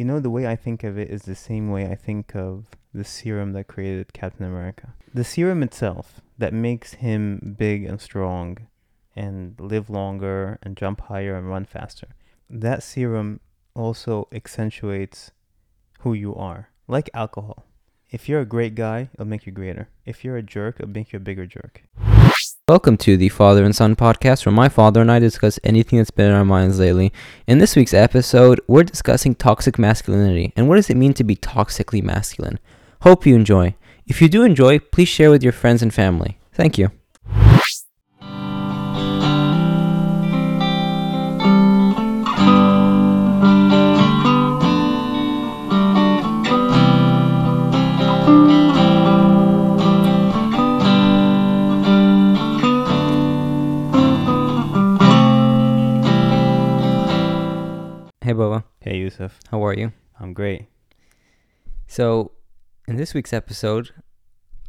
You know, the way I think of it is the same way I think of the serum that created Captain America. The serum itself that makes him big and strong and live longer and jump higher and run faster. That serum also accentuates who you are, like alcohol. If you're a great guy, it'll make you greater. If you're a jerk, it'll make you a bigger jerk. Welcome to the Father and Son podcast, where my father and I discuss anything that's been in our minds lately. In this week's episode, we're discussing toxic masculinity and what does it mean to be toxically masculine. Hope you enjoy. If you do enjoy, please share with your friends and family. Thank you. Hey, Baba. Hey, Yusuf. How are you? I'm great. So, in this week's episode,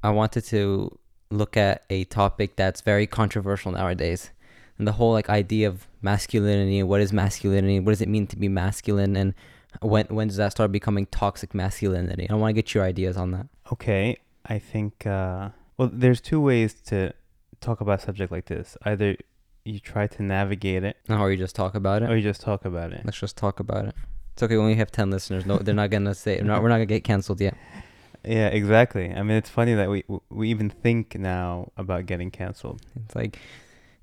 I wanted to look at a topic that's very controversial nowadays. And the whole like idea of masculinity, what is masculinity? What does it mean to be masculine and when when does that start becoming toxic masculinity? I want to get your ideas on that. Okay, I think, uh, well, there's two ways to talk about a subject like this. Either you try to navigate it, Or you just talk about it. or you just talk about it. Let's just talk about it. It's okay. We only have ten listeners. No, they're not gonna say. We're not, we're not gonna get canceled yet. Yeah, exactly. I mean, it's funny that we we even think now about getting canceled. It's like,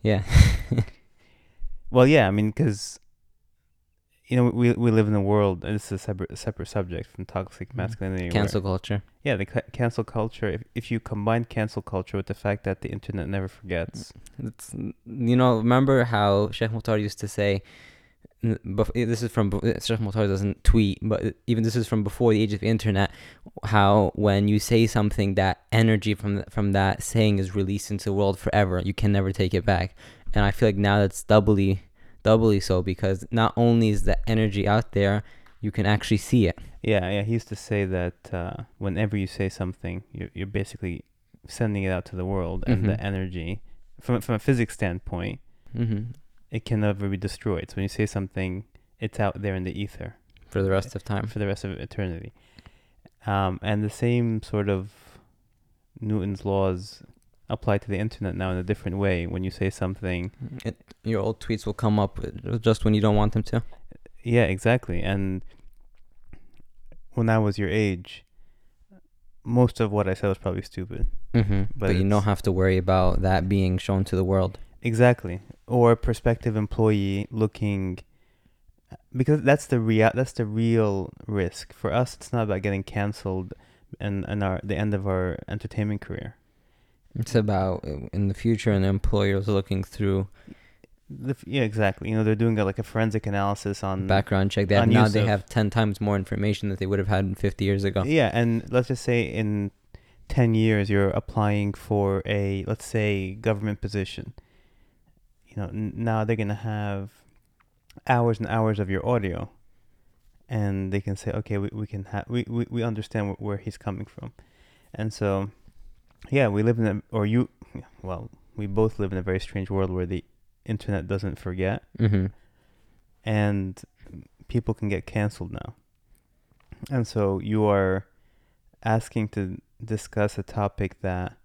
yeah, Well, yeah, I mean, because you know we we live in a world. And this is a separate separate subject from toxic Mhm. masculinity. where- cancel culture. yeah, the ca- cancel culture. If if you combine cancel culture with the fact that the internet never forgets. It's you know remember how Sheikh Muhtar used to say. This is from Sheikh Muhtar doesn't tweet, but even this is from before the age of the internet. How when you say something, that energy from from that saying is released into the world forever. You can never take it back. And I feel like now that's doubly, doubly so because not only is the energy out there, you can actually see it. Yeah, yeah. He used to say that uh, whenever you say something, you're you're basically sending it out to the world, and the Mhm. energy, from from a physics standpoint, hmm it can never be destroyed. So when you say something, it's out there in the ether. For the rest of time. for the rest of eternity. Um, and the same sort of Newton's laws apply to the internet now in a different way. When you say something, It, your old tweets will come up just when you don't want them to. yeah, exactly. And when I was your age, most of what I said was probably stupid. Mm-hmm. But But, you don't have to worry about that being shown to the world. Exactly. Or a prospective employee looking because that's the real that's the real risk. For us it's not about getting cancelled and, and our the end of our entertainment career. It's about uh, in the future, and the employers looking through The, yeah, exactly. You know, they're doing a, like a forensic analysis on background check. They have now they of- have ten times more information that they would have had 50 years ago. Yeah, and let's just say in 10 years you're applying for a let's say government position. You know, n- now they're going to have hours and hours of your audio and they can say okay, we, we can have we, we, we understand wh- where he's coming from. And so yeah, we live in a or you well, we both live in a very strange world where the internet doesn't forget Mm-hmm. and people can get canceled now. And so you are asking to discuss a topic that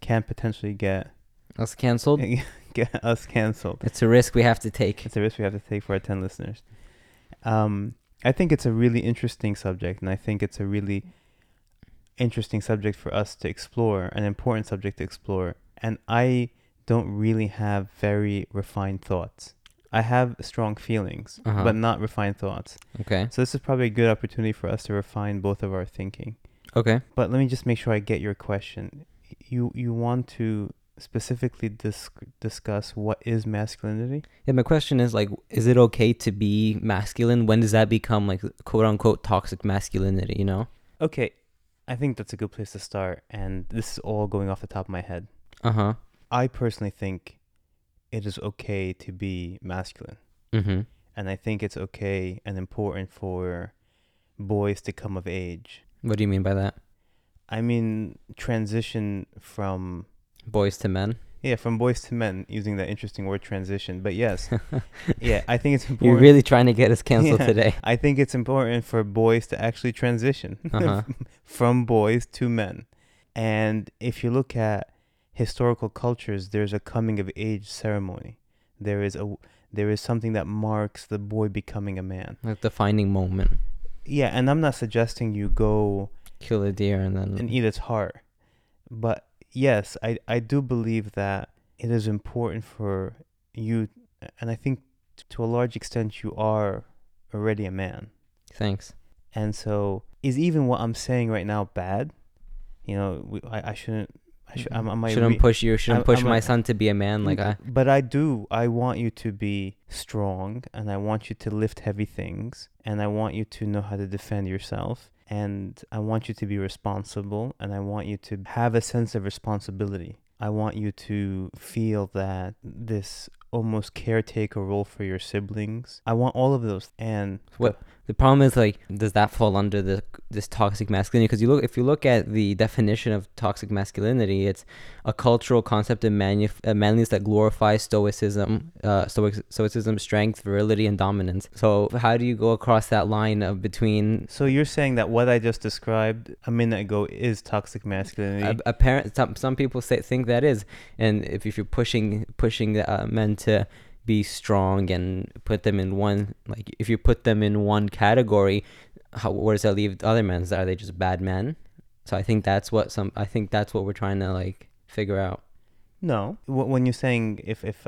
can potentially get Us canceled. get us canceled. It's a risk we have to take. It's a risk we have to take for our 10 listeners. Um, I think it's a really interesting subject, and I think it's a really interesting subject for us to explore, an important subject to explore. And I don't really have very refined thoughts. I have strong feelings, Uh-huh. but not refined thoughts. Okay. So this is probably a good opportunity for us to refine both of our thinking. Okay. But let me just make sure I get your question. You you want to specifically dis- discuss what is masculinity? Yeah, my question is like, is it okay to be masculine? When does that become like quote unquote toxic masculinity? You know? Okay, I think that's a good place to start. And this is all going off the top of my head. Uh huh. I personally think it is okay to be masculine, Mm-hmm. and I think it's okay and important for boys to come of age. What do you mean by that? I mean, transition from Boys to men. Yeah, from boys to men, using that interesting word transition. But yes, yeah, I think it's You're really trying to get us canceled Yeah. today. I think it's important for boys to actually transition Uh-huh. from boys to men. And if you look at historical cultures, there's a coming of age ceremony. There is a there is something that marks the boy becoming a man. Like defining moment. Yeah, and I'm not suggesting you go Kill a deer and then and eat its heart. But yes, I, I do believe that it is important for you, and I think to a large extent you are already a man. thanks. And so, is even what I'm saying right now bad? You know, we, I, I shouldn't. I should, I'm, I might shouldn't re- push you. Shouldn't push my son to be a man. Like I. But I do. I want you to be strong, and I want you to lift heavy things, and I want you to know how to defend yourself, and I want you to be responsible, and I want you to have a sense of responsibility. I want you to feel that this almost caretaker role for your siblings. I want all of those, and What the problem is like, does that fall under the this toxic masculinity? Because you look, if you look at the definition of toxic masculinity, it's a cultural concept of manu- uh, manliness that glorifies stoicism, uh, stoic, stoicism, strength, virility, and dominance. So how do you go across that line of between? So you're saying that what I just described a minute ago is toxic masculinity? Apparent, some some people say think that is, and if, if you're pushing pushing uh, men to be strong and put them in one like if you put them in one category how where does that leave the other men are they just bad men so i think that's what some i think that's what we're trying to like figure out no. When you're saying if if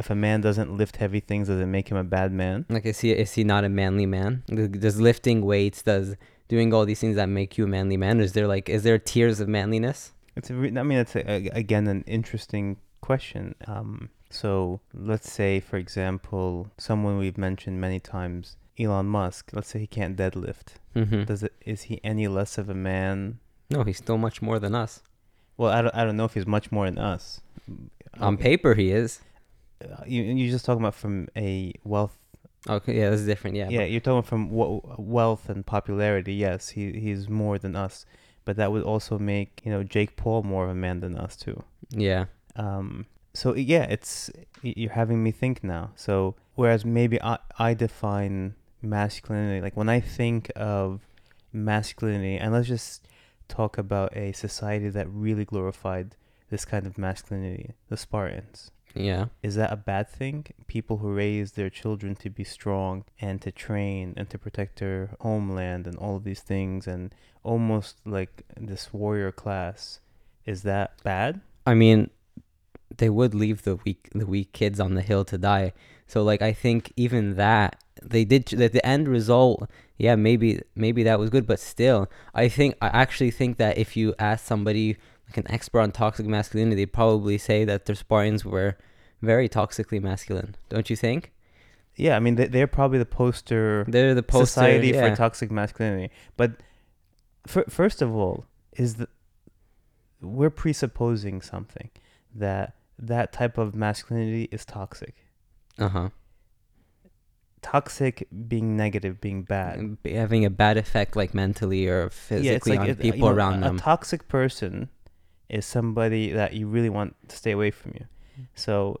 if a man doesn't lift heavy things, does it make him a bad man? like is he is he not a manly man does lifting weights does doing all these things that make you a manly man is there like is there tiers of manliness It's a re- I mean, it's a, a- again an interesting question. Um, so let's say, for example, someone we've mentioned many times, Elon Musk. Let's say he can't deadlift. mm-hmm. Does it? Is he any less of a man? no he's still much more than us Well, I don't, I don't know if he's much more than us. on Okay. paper he is Uh, you you're just talking about from a wealth. okay yeah that's different yeah Yeah, you're talking from w- wealth and popularity. Yes, he he's more than us, but that would also make you know Jake Paul more of a man than us too. yeah Um, so yeah, it's you're having me think now. So whereas maybe I I define masculinity like when I think of masculinity, and let's just talk about a society that really glorified this kind of masculinity, the Spartans. yeah Is that a bad thing? People who raise their children to be strong and to train and to protect their homeland and all of these things, and almost like this warrior class, is that bad? I mean, they would leave the weak the weak kids on the hill to die. So like I think even that they did the, the end result. Yeah, maybe maybe that was good, but still, I think I actually think that if you ask somebody like an expert on toxic masculinity, they'd probably say that the Spartans were very toxically masculine. Don't you think? Yeah, I mean they, they're probably the poster They're the poster, society yeah. for toxic masculinity. But fir- first of all, is the we're presupposing something that that type of masculinity is toxic. uh huh. Toxic being negative, being bad. having a bad effect like mentally or physically on it- uh, people you know, around a, them. A toxic person is somebody that you really want to stay away from you. So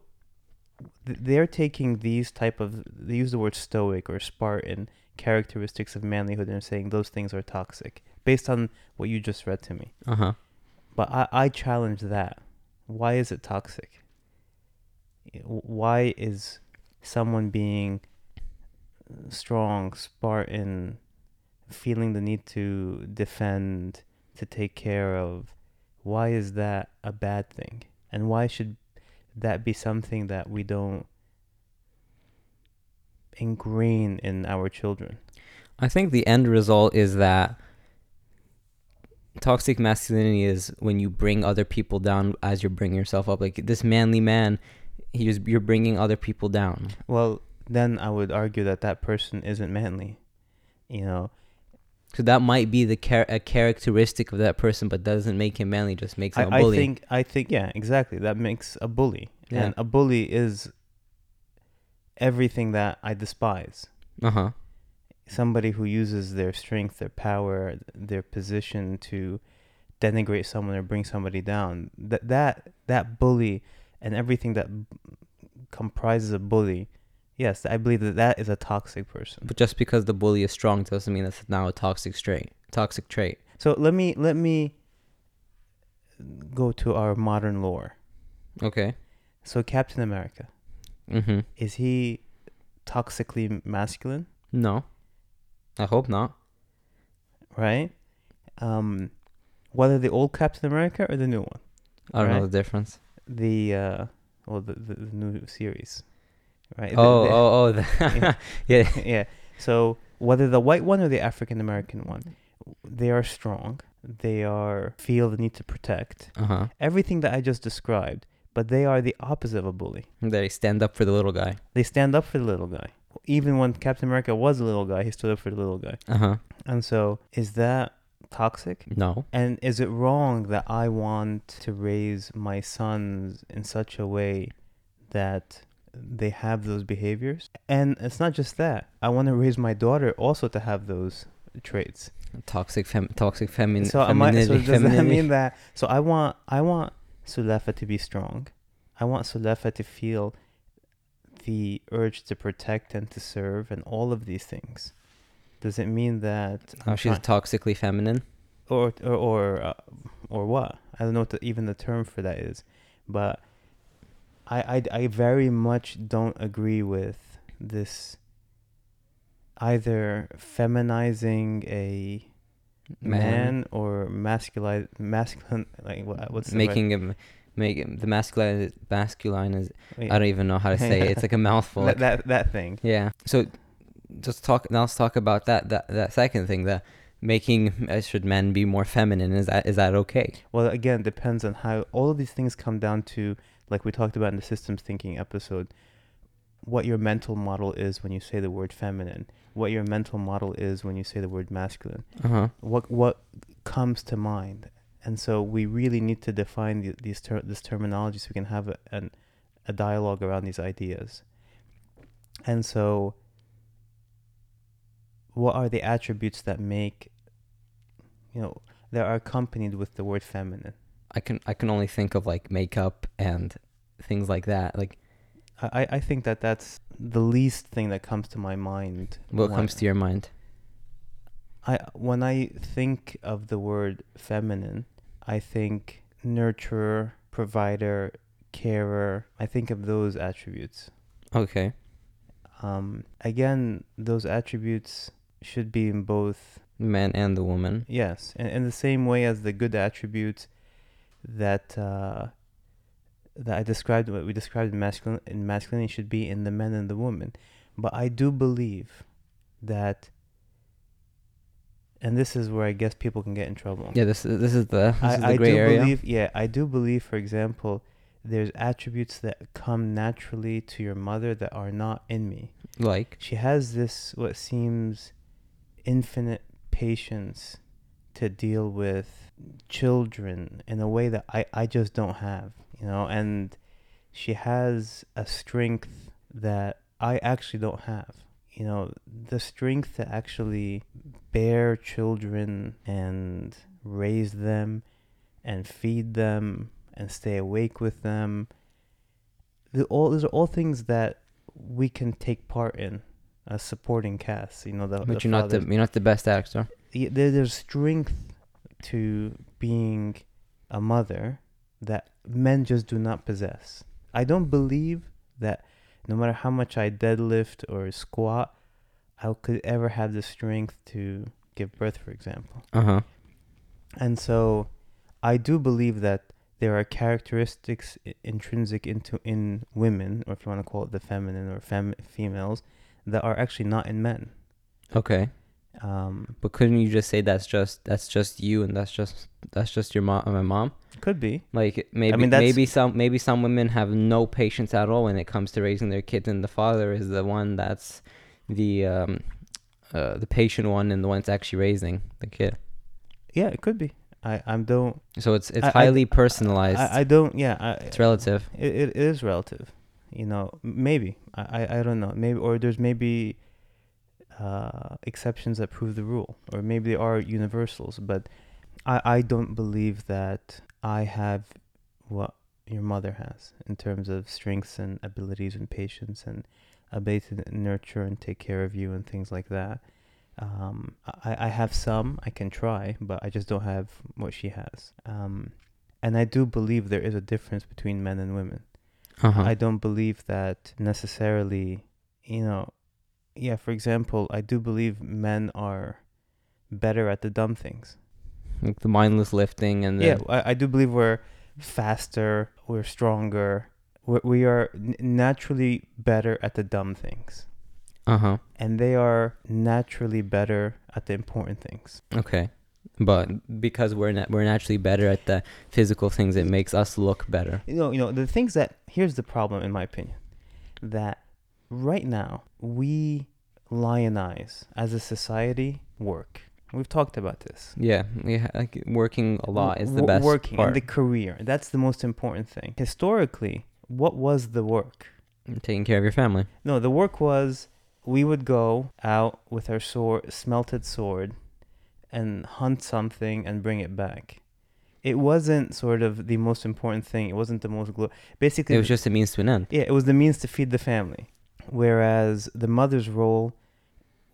th- they're taking these type of they use the word stoic or Spartan characteristics of manlyhood and saying those things are toxic based on what you just read to me. Uh huh. But I, I challenge that. Why is it toxic? Why is someone being strong, Spartan, feeling the need to defend, to take care of, why is that a bad thing? And why should that be something that we don't ingrain in our children? I think the end result is that toxic masculinity is when you bring other people down as you're bringing yourself up. Like this manly man, he's you're bringing other people down. Well, then I would argue that that person isn't manly. You know, So that might be the char- a characteristic of that person, but doesn't make him manly. Just makes him I, a bully. I think I think yeah, exactly. That makes a bully. Yeah. And a bully is everything that I despise. uh huh. Somebody who uses their strength, their power, their position to denigrate someone or bring somebody down. That that that bully and everything that b- comprises a bully, yes, I believe that that is a toxic person. But just because the bully is strong doesn't mean that's now a toxic trait. Toxic trait. So let me let me go to our modern lore. Okay. So Captain America, Mm-hmm. is he toxically masculine? No. I hope not. Right? Um, whether the old Captain America or the new one, I don't know the difference. the uh, well, the, the, the new series, right? Oh, the- oh, oh. The Yeah. yeah. So whether the white one or the African American one, they are strong. They are feel the need to protect Uh huh. everything that I just described, but they are the opposite of a bully. They stand up for the little guy. They stand up for the little guy. Even when Captain America was a little guy, he stood up for the little guy. Uh huh. And so, is that toxic? No. And is it wrong that I want to raise my sons in such a way that they have those behaviors? And it's not just that. I want to raise my daughter also to have those traits. Toxic fem. Toxic femin. so am I, so femininity. does that mean that? So I want I want Sulefa to be strong. I want Sulefa to feel the urge to protect and to serve and all of these things. Does it mean that Oh, she's toxically feminine. or or or, uh, or what? I don't know what the, even the term for that is, but I, I I very much don't agree with this either feminizing a man, or masculine masculine like what, what's the right- making him make the masculine masculine is I don't even know how to say it. It's like a mouthful. that, that that thing. Yeah. So just talk now let's talk about that that that second thing, the making uh, should men be more feminine. Is that is that okay? Well, again, it depends on how all of these things come down to, like we talked about in the systems thinking episode, what your mental model is when you say the word feminine, what your mental model is when you say the word masculine, Uh-huh. what what comes to mind, and so we really need to define the, these ter- this terminology so we can have a, an, a dialogue around these ideas. And so, what are the attributes that make, you know, that are accompanied with the word feminine? I can I can only think of like makeup and things like that. Like I, I think that that's the least thing that comes to my mind. what when- comes to your mind? I when I think of the word feminine, I think nurturer, provider, carer. I think of those attributes. Okay. Um, again, those attributes should be in both. Man and the woman. Yes, in, in the same way as the good attributes that uh, that I described, what we described in masculine in masculinity should be in the men and the woman. But I do believe that, and this is where I guess people can get in trouble. Yeah, this is this is the this is the I, I gray do area. believe, yeah, I do believe, for example, there's attributes that come naturally to your mother that are not in me. like She has this what seems infinite patience to deal with children in a way that I, I just don't have, you know, and she has a strength that I actually don't have. You know, the strength to actually bear children and raise them and feed them and stay awake with them. The, all those are all things that we can take part in as supporting cast. You know, the, but the you're not the you're not the best actor. There, there's strength to being a mother that men just do not possess. I don't believe that no matter how much I deadlift or squat, I could ever have the strength to give birth, for example. Uh-huh. And so I do believe that there are characteristics intrinsic into in women, or if you want to call it the feminine or fem- females, that are actually not in men. Okay. Um, But couldn't you just say that's just that's just you and that's just that's just your mom my mom? Could be. Like maybe mean, that's- maybe some maybe some women have no patience at all when it comes to raising their kids and the father is the one that's the um uh the patient one and the one that's actually raising the kid. Yeah, it could be. I I don't. So it's it's I- I- highly personalized. I, I don't. Yeah, I, it's relative. It, it is relative. You know, maybe I, I I don't know. Maybe or there's maybe uh, exceptions that prove the rule, or maybe there are universals. But I I don't believe that I have what your mother has in terms of strengths and abilities and patience and ability to nurture and take care of you and things like that. Um, I, I have some I can try, but I just don't have what she has. Um, and I do believe there is a difference between men and women. Uh-huh. I don't believe that necessarily, you know, yeah, for example, I do believe men are better at the dumb things. Like the mindless lifting and the, Yeah, I, I do believe we're faster, we're stronger, we we are n- naturally better at the dumb things. uh-huh. And they are naturally better at the important things. Okay. But because we're na- we're naturally better at the physical things, it makes us look better. You know, you know, the things that here's the problem in my opinion that right now we lionize as a society work. We've talked about this. Yeah, yeah. Like working a lot is the W- best working part. and the career. That's the most important thing. Historically, what was the work? Taking care of your family. No, the work was we would go out with our sword, smelted sword, and hunt something and bring it back. It wasn't sort of the most important thing. It wasn't the most glo- basically. It was just a means to an end. yeah, it was the means to feed the family. Whereas the mother's role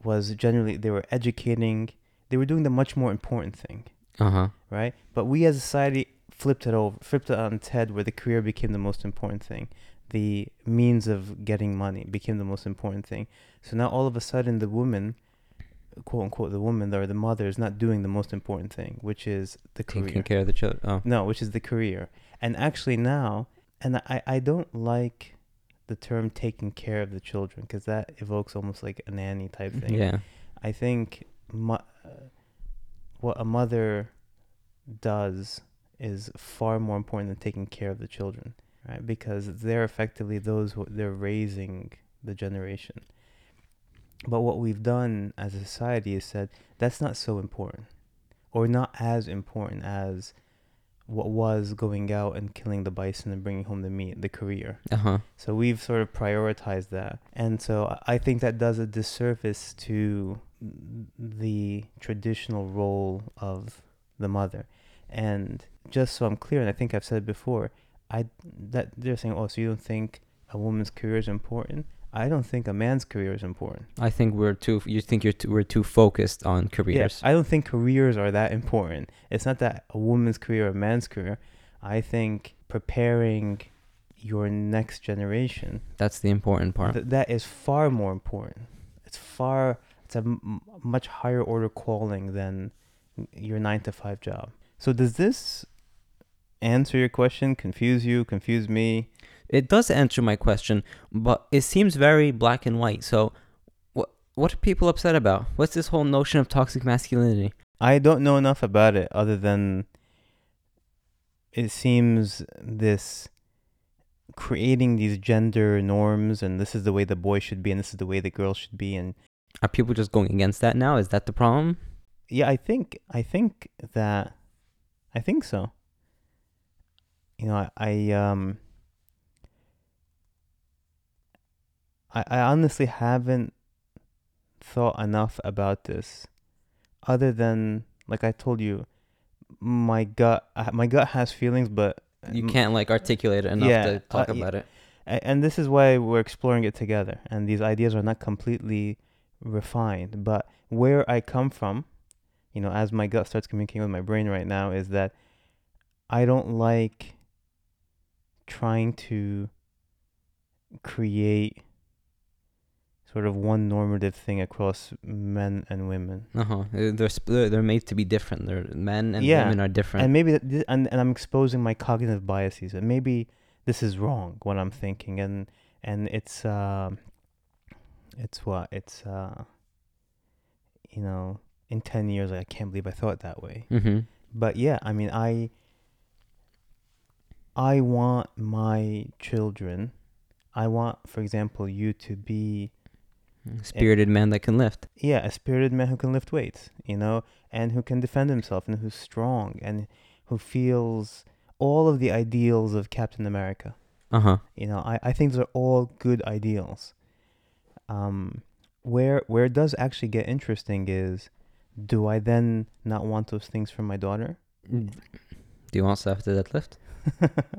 was generally they were educating. They were doing the much more important thing Uh huh. right? But we as a society flipped it over, flipped it on its head, where the career became the most important thing, the means of getting money became the most important thing. So now all of a sudden, the woman, quote unquote, the woman or the mother is not doing the most important thing, which is the Taking care of the children. Oh. No, which is the career. And actually now, and I, I don't like the term taking care of the children because that evokes almost like a nanny type thing. Yeah. I think mo- uh, what a mother does is far more important than taking care of the children, right? Because they're effectively those who they're raising the generation. But what we've done as a society is said that's not so important, or not as important as what was going out and killing the bison and bringing home the meat, the career. Uh huh. So we've sort of prioritized that. And so I think that does a disservice to the traditional role of the mother. And just so I'm clear, and I think I've said it before, I that they're saying, oh, so you don't think a woman's career is important? I don't think a man's career is important. I think we're too. You think you're too, we're too focused on careers. Yeah, I don't think careers are that important. It's not that a woman's career or a man's career. I think preparing your next generation That's the important part. Th- that is far more important. It's far. It's a m- much higher order calling than your nine to five job. So does this answer your question? Confuse you? Confuse me? It does answer my question, but it seems very black and white. So, what what are people upset about? What's this whole notion of toxic masculinity? I don't know enough about it other than it seems this creating these gender norms and this is the way the boy should be and this is the way the girl should be and Are people just going against that now? Is that the problem? Yeah, I think I think that I think so. You know, I, I um I I honestly haven't thought enough about this other than like I told you my gut my gut has feelings but You can't like articulate it enough yeah, to talk uh, about it. and this is why we're exploring it together and these ideas are not completely refined but where i come from you know as my gut starts communicating with my brain right now is that i don't like trying to create sort of one normative thing across men and women Uh huh. They're sp- they're made to be different. They're men and Yeah, women are different. and maybe thi- and, and i'm exposing my cognitive biases and maybe this is wrong what i'm thinking and and it's um it's what it's uh you know in 10 years i can't believe i thought that way mm-hmm. but yeah i mean i i want my children i want for example you to be Spirited man that can lift. yeah, a spirited man who can lift weights, you know, and who can defend himself and who's strong and who feels all of the ideals of Captain America. Uh huh. You know, I, I think those are all good ideals. Um, where where it does actually get interesting is, do I then not want those things for my daughter? Do you want Steph to deadlift?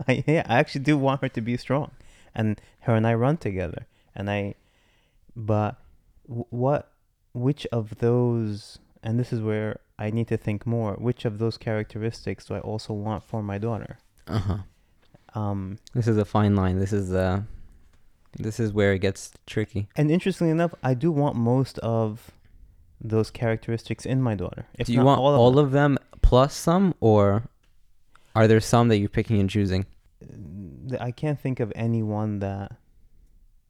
I, yeah, I actually do want her to be strong, and her and I run together. And I, but what, which of those, and this is where I need to think more. Which of those characteristics do I also want for my daughter? Uh huh. Um, This is a fine line. This is uh, this is where it gets tricky. and interestingly enough, I do want most of those characteristics in my daughter. If Do you not want all, all, of, of them plus some, or are there some that you're picking and choosing? I can't think of anyone that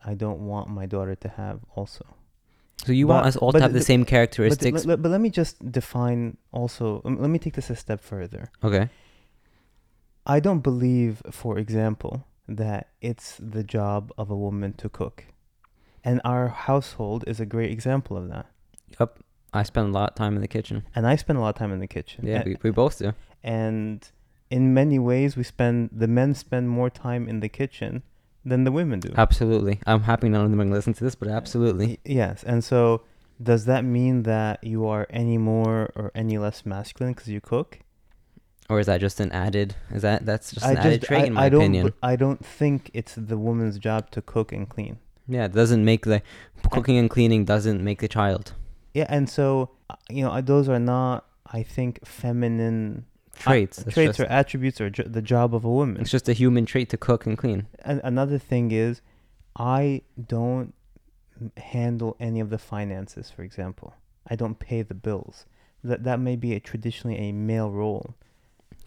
I don't want my daughter to have also. So you But- want us all to have the the- same characteristics? let, but let me just define also. um, Let me take this a step further. okay. I don't believe, for example, that it's the job of a woman to cook. And our household is a great example of that. Yep. I spend a lot of time in the kitchen. And I spend a lot of time in the kitchen. Yeah, A- we, we both do. and in many ways we spend the men spend more time in the kitchen than the women do. Absolutely. I'm happy none of them are listen to this, but absolutely. Yes. And so does that mean that you are any more or any less masculine because you cook? Or is that just an added? Is that that's just I an added trait I, in my I don't opinion? I don't think it's the woman's job to cook and clean. yeah, it doesn't make the cooking and cleaning doesn't make the child Yeah, and so uh, you know, uh, those are not I think feminine traits. uh, traits just, or attributes or jo- the job of a woman. it's just a human trait to cook and clean. And another thing is, I don't handle any of the finances. For example, I don't pay the bills. That that may be a traditionally a male role.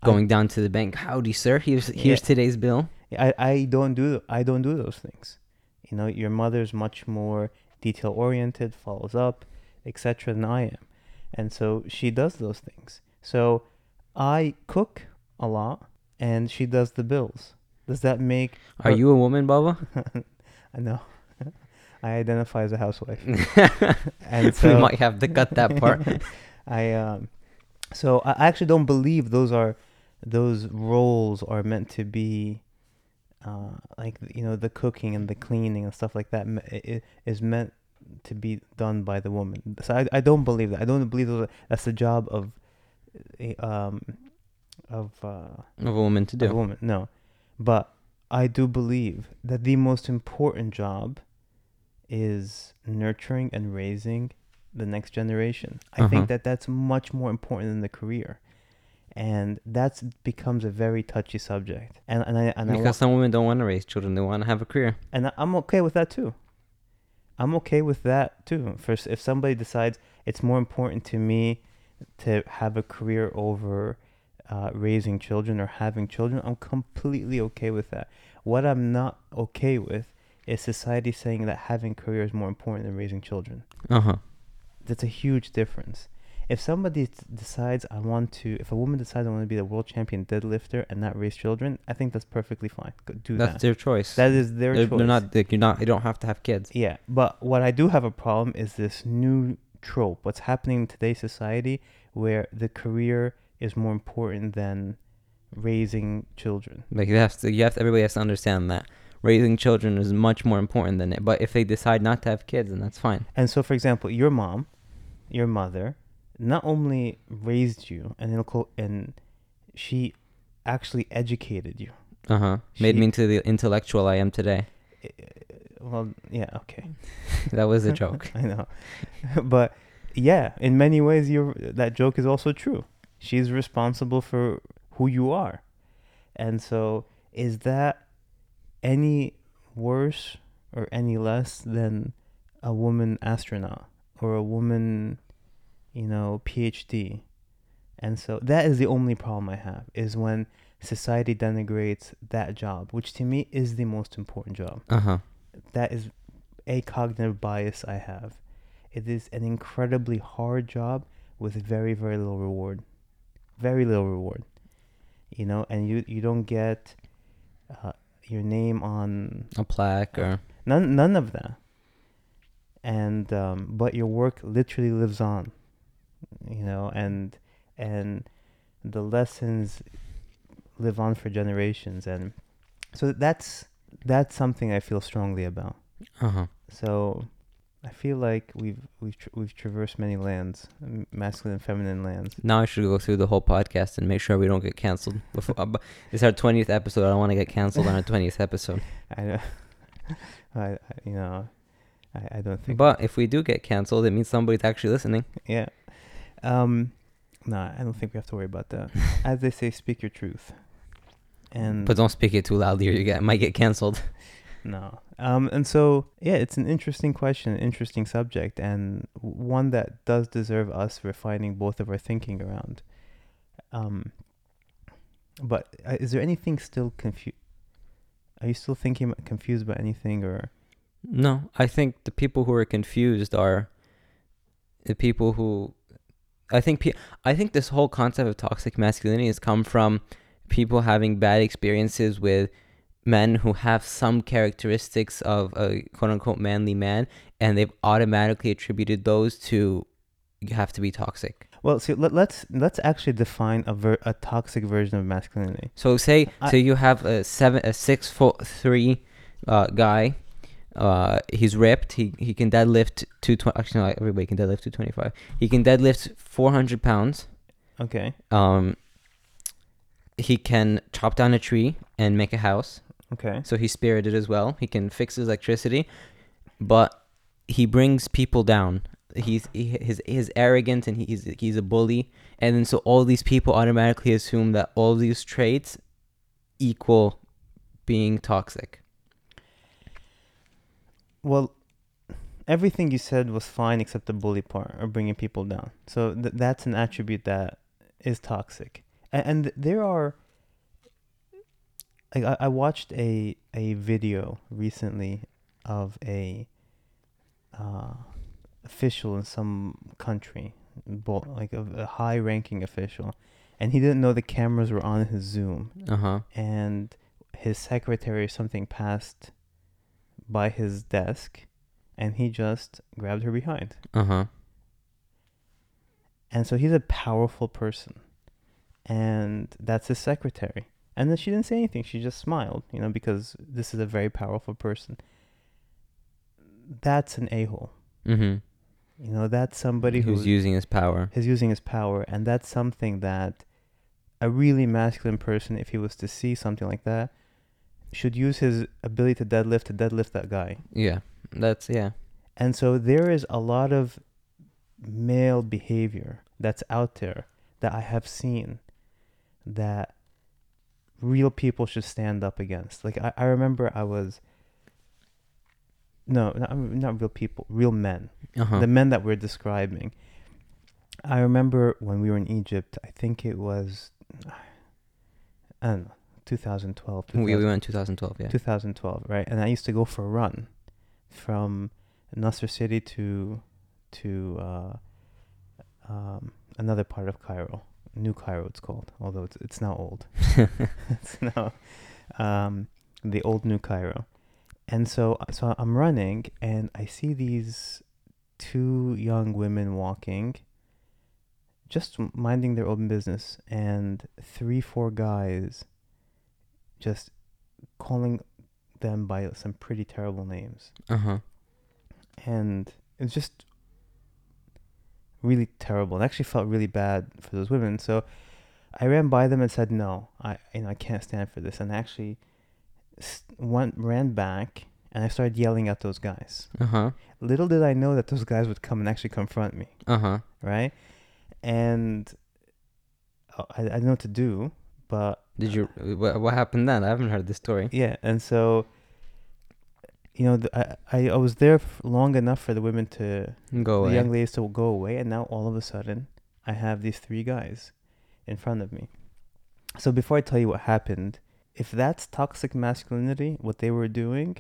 I- Going down to the bank, howdy sir, here's here's Yeah. today's bill. I, I don't do I don't do those things. You know, your mother's much more detail oriented, follows up, etc. than I am, and so she does those things. So I cook a lot, and she does the bills. Does that make? Are you a woman, Baba? I know. I identify as a housewife, we and so might have to cut that part. I um, so I I actually don't believe those are those roles are meant to be, uh, like you know the cooking and the cleaning and stuff like that me- i- i- is meant to be done by the woman. So I I don't believe that. I don't believe are, that's the job of, a- um, of uh, of a woman to do. a woman. No, but I do believe that the most important job is nurturing and raising the next generation. I Uh-huh. think that that's much more important than the career, and that's becomes a very touchy subject. And and I and I because wa- some women don't want to raise children; they want to have a career. and I- I'm okay with that too. I'm okay with that too. First, if somebody decides it's more important to me to have a career over uh, raising children or having children, I'm completely okay with that. What I'm not okay with is society saying that having career is more important than raising children. Uh huh. That's a huge difference. If somebody decides I want to, if a woman decides I want to be the world champion deadlifter and not raise children, I think that's perfectly fine. Go do That's that. their choice. That is their they're, choice. they're not. Like, you're not. You don't have to have kids. Yeah, but what I do have a problem is this new trope. What's happening in today's society where the career is more important than raising children. Like you have to. You have to, everybody has to understand that raising children is much more important than it. But if they decide not to have kids, then that's fine. And so, for example, your mom, your mother, not only raised you and it'll and she actually educated you. Uh huh. Made me into the intellectual I am today. Eh, Well, yeah, okay. That was a joke. I know. but yeah, in many ways you that joke is also true. She's responsible for who you are. And so is that any worse or any less than a woman astronaut or a woman, you know, PhD? And so that is the only problem I have is when society denigrates that job, which to me is the most important job Uh huh. that is a cognitive bias I have. It is an incredibly hard job with very very little reward, very little reward. You know, and you you don't get uh, your name on A plaque or none none of that. And um, but your work literally lives on. You know, and and the lessons live on for generations, and so that's that's something I feel strongly about. uh huh. So, I feel like we've we've tra- we've traversed many lands, masculine and feminine lands. Now I should go through the whole podcast and make sure we don't get canceled. Before uh, it's our twentieth episode. I don't want to get canceled on our twentieth episode. I don't, I, I you know, I, I don't think. But if we do get canceled, it means somebody's actually listening. yeah. Um, no, I don't think we have to worry about that. As they say, speak your truth. And But don't speak it too loudly, or you get might get canceled. No. Um, and so, yeah, it's an interesting question, interesting subject, and one that does deserve us refining both of our thinking around. Um, but uh, is there anything still confused? Are you still thinking about- confused about anything, or No, I think the people who are confused are the people who I think pe- I think this whole concept of toxic masculinity has come from people having bad experiences with men who have some characteristics of a quote unquote manly man and they've automatically attributed those to you have to be toxic. well, see, let, let's let's actually define a ver- a toxic version of masculinity. So say I- so you have a seven a six foot three uh, guy. Uh, he's ripped. He he can deadlift two twenty. Actually, no, everybody can deadlift two twenty five. He can deadlift four hundred pounds. Okay. Um, he can chop down a tree and make a house. Okay. So he's spirited as well. He can fix his electricity, but he brings people down. He's he, his his arrogant and he's he's a bully, and then so all these people automatically assume that all these traits equal being toxic. Well, everything you said was fine except the bully part or bringing people down. So th- that's an attribute that is toxic. And, and there are. Like I, I watched a a video recently of a uh, official in some country, like a, a high ranking official, and he didn't know the cameras were on his Zoom Uh huh. and his secretary or something passed by his desk and he just grabbed her behind. Uh huh. And so he's a powerful person. And that's his secretary. And then she didn't say anything. She just smiled, you know, because this is a very powerful person. That's an a hole. Mm-hmm. You know, that's somebody Who's who's, using his power? is using his power. And that's something that a really masculine person, if he was to see something like that, should use his ability to deadlift to deadlift that guy. Yeah. That's yeah. And so there is a lot of male behavior that's out there that I have seen that real people should stand up against. Like I, I remember I was no, not, not real people, real men. Uh huh. The men that we're describing. I remember when we were in Egypt, I think it was I don't know, 2012, We, we went 2012. Yeah. 2012, right? And I used to go for a run from Nasser City to to uh, um, another part of Cairo, New Cairo, it's called. Although it's it's now old. it's now um, the old New Cairo. And so so I'm running, and I see these two young women walking, just minding their own business, and three four guys just calling them by some pretty terrible names. Uh huh. and it's just really terrible. And actually felt really bad for those women. So i ran by them and said no i you know i can't stand for this. And I actually went ran back and i started yelling at those guys. Uh huh. little did i know that those guys would come and actually confront me. Uh huh. right? And uh, I, I didn't know what to do but Did you? What, what happened then? I haven't heard this story. Yeah, and so, you know, the, I, I I was there f- long enough for the women to, Go the away. young ladies to go away, and now all of a sudden, I have these three guys in front of me. So before I tell you what happened, if that's toxic masculinity, what they were doing,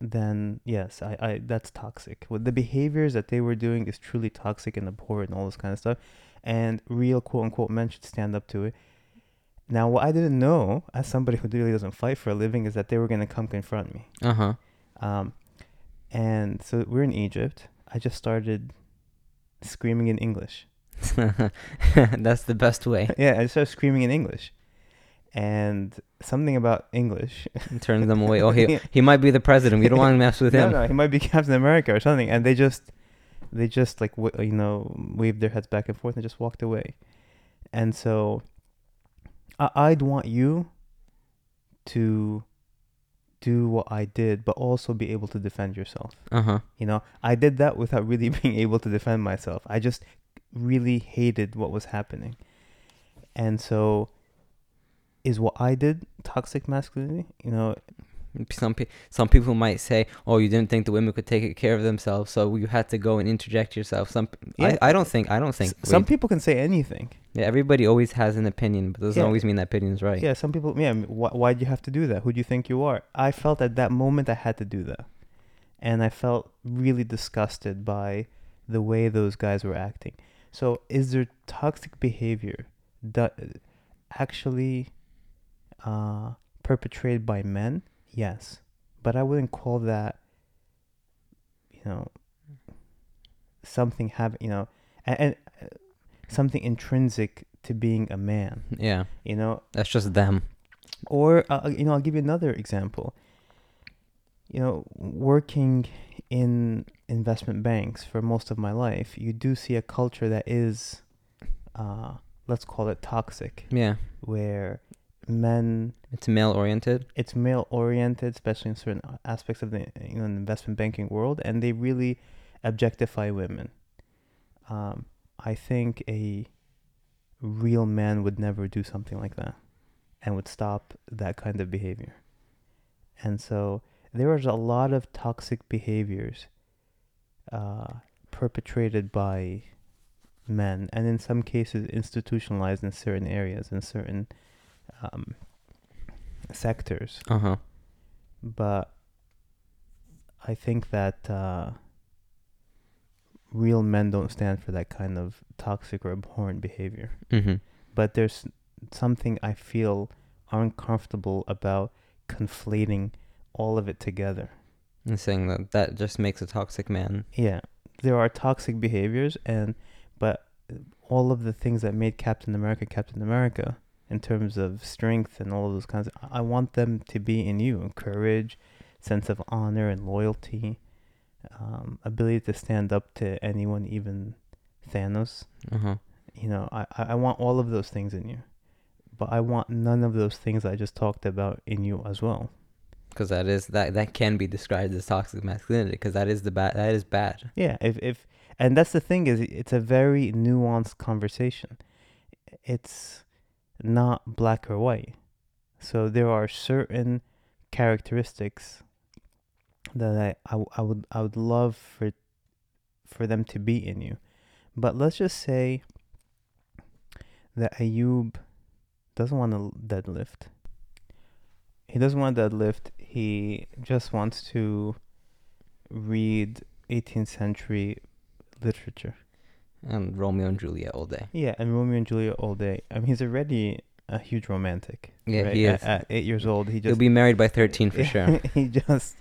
then yes, I, I that's toxic. What the behaviors that they were doing is truly toxic and abhorrent and all this kind of stuff, and real quote unquote men should stand up to it. Now, what I didn't know, as somebody who really doesn't fight for a living, is that they were going to come confront me. Uh huh. Um, and so we're in Egypt. I just started screaming in English. That's the best way. yeah, I started screaming in English. and something about English. Turns them away. Oh, he he might be the president. We don't want to mess with him. no, him. no, he might be Captain America or something, and they just, they just like w- you know waved their heads back and forth and just walked away, and so, I- I'd want you. To do what I did, but also be able to defend yourself. Uh huh. You know, I did that without really being able to defend myself. I just really hated what was happening. And so is what I did toxic masculinity? You know, Some pe- some people might say, "Oh, you didn't think the women could take care of themselves, so you had to go and interject yourself." Some Yeah. I, I don't think I don't think s- some people can say anything. yeah, everybody always has an opinion, but doesn't Yeah. always mean that opinion is right. Yeah, some people, yeah, wh- why do you have to do that? Who do you think you are? I felt at that moment I had to do that. And I felt really disgusted by the way those guys were acting. So, is there toxic behavior that actually uh, perpetrated by men? Yes. But I wouldn't call that, you know, something have you know, and, and uh, something intrinsic to being a man. Yeah, You know, that's just them. or uh, you know, I'll give you another example. You know, working in investment banks for most of my life, you do see a culture that is, uh, let's call it toxic, Yeah, where men it's male oriented. it's male oriented, especially in certain aspects of the you know investment banking world, and they really objectify women. Um, I think a real man would never do something like that, and would stop that kind of behavior. And so there is a lot of toxic behaviors uh, perpetrated by men, and in some cases institutionalized in certain areas, in certain um, sectors Uh huh. but I think that uh, real men don't stand for that kind of toxic or abhorrent behavior. Mm-hmm. But there's something I feel uncomfortable about conflating all of it together. And saying that that just makes a toxic man. Yeah, there are toxic behaviors, and but all of the things that made Captain America Captain America in terms of strength and all of those kinds of, I want them to be in you courage, sense of honor and loyalty, um, ability to stand up to anyone, even Thanos. Uh huh. You know, I, I I want all of those things in you, but I want none of those things I just talked about in you as well. Because that is that that can be described as toxic masculinity. Because that is the bad. That is bad. Yeah, if if and that's the thing is it's a very nuanced conversation. It's not black or white. So there are certain characteristics that I, I, I would I would love for for them to be in you. But let's just say that Ayub doesn't want to deadlift. He doesn't want deadlift. He just wants to read 18th century literature. And Romeo and Juliet all day. Yeah, and Romeo and Juliet all day. I mean, he's already a huge romantic. Yeah, right? he At, is. at eight years old, he just he'll be married by thirteen for sure. he just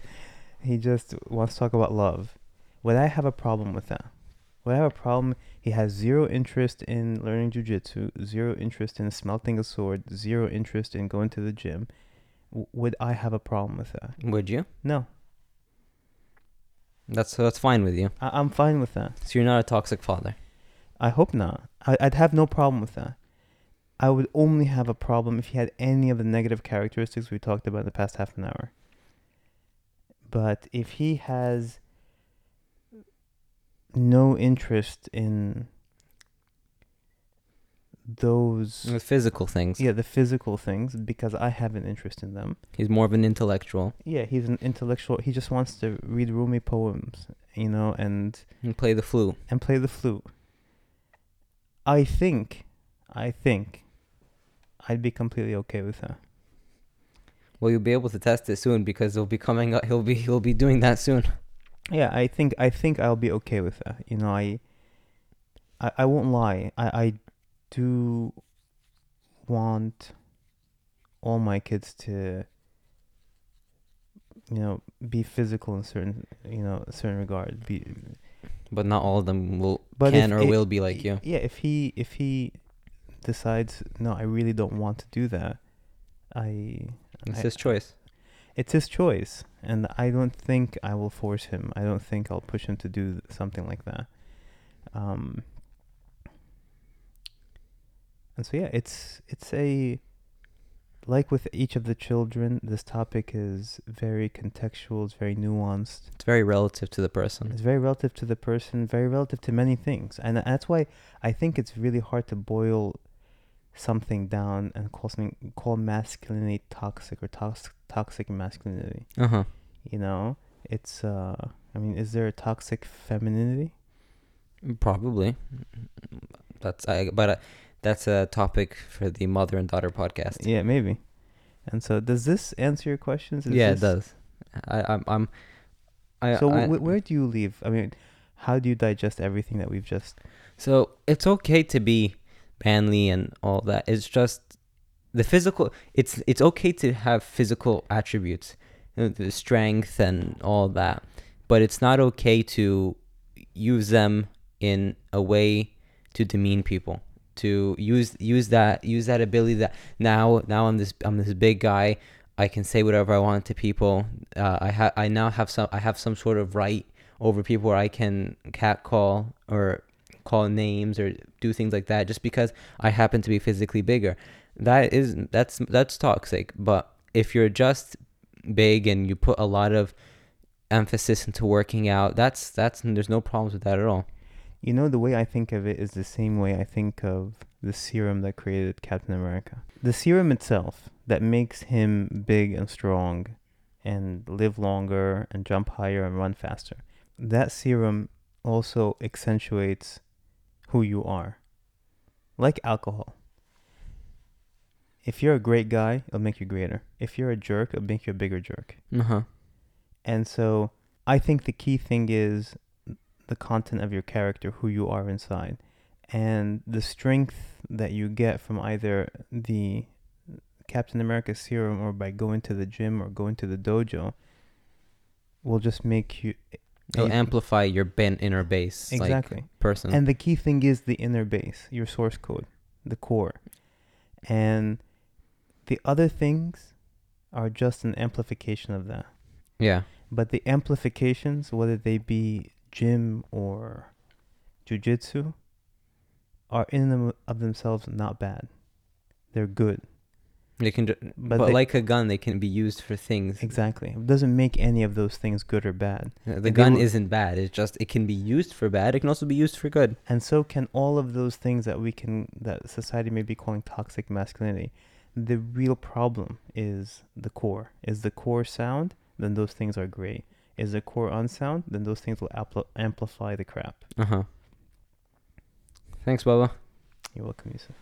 he just wants to talk about love. Would I have a problem with that? Would I have a problem? He has zero interest in learning jujitsu, zero interest in smelting a sword, zero interest in going to the gym. W- would I have a problem with that? Would you? No, That's that's fine with you. I- I'm fine with that. So you're not a toxic father. I hope not. I- I'd have no problem with that. I would only have a problem if he had any of the negative characteristics we talked about in the past half an hour. But if he has no interest in those, With physical things. yeah, the physical things, because I have an interest in them. He's more of an intellectual. Yeah, he's an intellectual. He just wants to read Rumi poems, you know, and And play the flute. and play the flute. I think, I think, I'd be completely okay with that. Well, you'll be able to test it soon because he'll be coming up. He'll be he'll be doing that soon. Yeah, I think I think I'll be okay with that. You know, I, I, I won't lie. I, I do want all my kids to, you know, be physical in certain, you know, certain regard. Be, But not all of them will But can or it- will be like you. Yeah, if he if he decides no, I really don't want to do that, I It's I- his choice. it's his choice, and I don't think I will force him. I don't think I'll push him to do something like that. Um, and so yeah, it's it's a like with each of the children, this topic is very contextual. It's very nuanced. It's very relative to the person. It's very relative to the person, very relative to many things, and that's why I think it's really hard to boil something down and call something call masculinity toxic or toxic toxic masculinity. Uh huh. You know, it's uh, I mean, is there a toxic femininity? Probably. That's I. But uh, that's a topic for the mother and daughter podcast. Yeah, maybe. And so, does this answer your questions? Is yeah, this- it does. I, I'm. I'm. I, So, I, wh- where do you leave? I mean, how do you digest everything that we've just? So it's okay to be manly and all that. It's just the physical. It's it's okay to have physical attributes, you know, the strength and all that, but it's not okay to use them in a way to demean people. To use use that use that ability that now now I'm this I'm this big guy. I can say whatever I want to people. Uh, I have I now have some I have some sort of right over people where I can catcall or call names or do things like that just because I happen to be physically bigger. That is that's that's toxic. But if you're just big and you put a lot of emphasis into working out, that's that's there's no problems with that at all. You know, the way I think of it is the same way I think of the serum that created Captain America. The serum itself that makes him big and strong and live longer and jump higher and run faster. That serum also accentuates who you are. Like alcohol. If you're a great guy, it'll make you greater. If you're a jerk, it'll make you a bigger jerk. Uh huh. And so I think the key thing is the content of your character, who you are inside. And the strength that you get from either the Captain America serum or by going to the gym or going to the dojo will just make you It'll amplify your bent inner base exactly. like person. And the key thing is the inner base, your source code, the core. And the other things are just an amplification of that. yeah. But the amplifications, whether they be gym or jujitsu, are in them of themselves not bad. They're good. They can, ju- But but, they- like a gun, they can be used for things. Exactly. It doesn't make any of those things good or bad. The they gun will- isn't bad. It's just it can be used for bad. It can also be used for good. And so can all of those things that we can that society may be calling toxic masculinity. The real problem is the core. Is the core sound? Then those things are great. Is the core unsound? Then those things will ampl- amplify the crap. Uh huh. Thanks, Baba. You're welcome, Yusuf.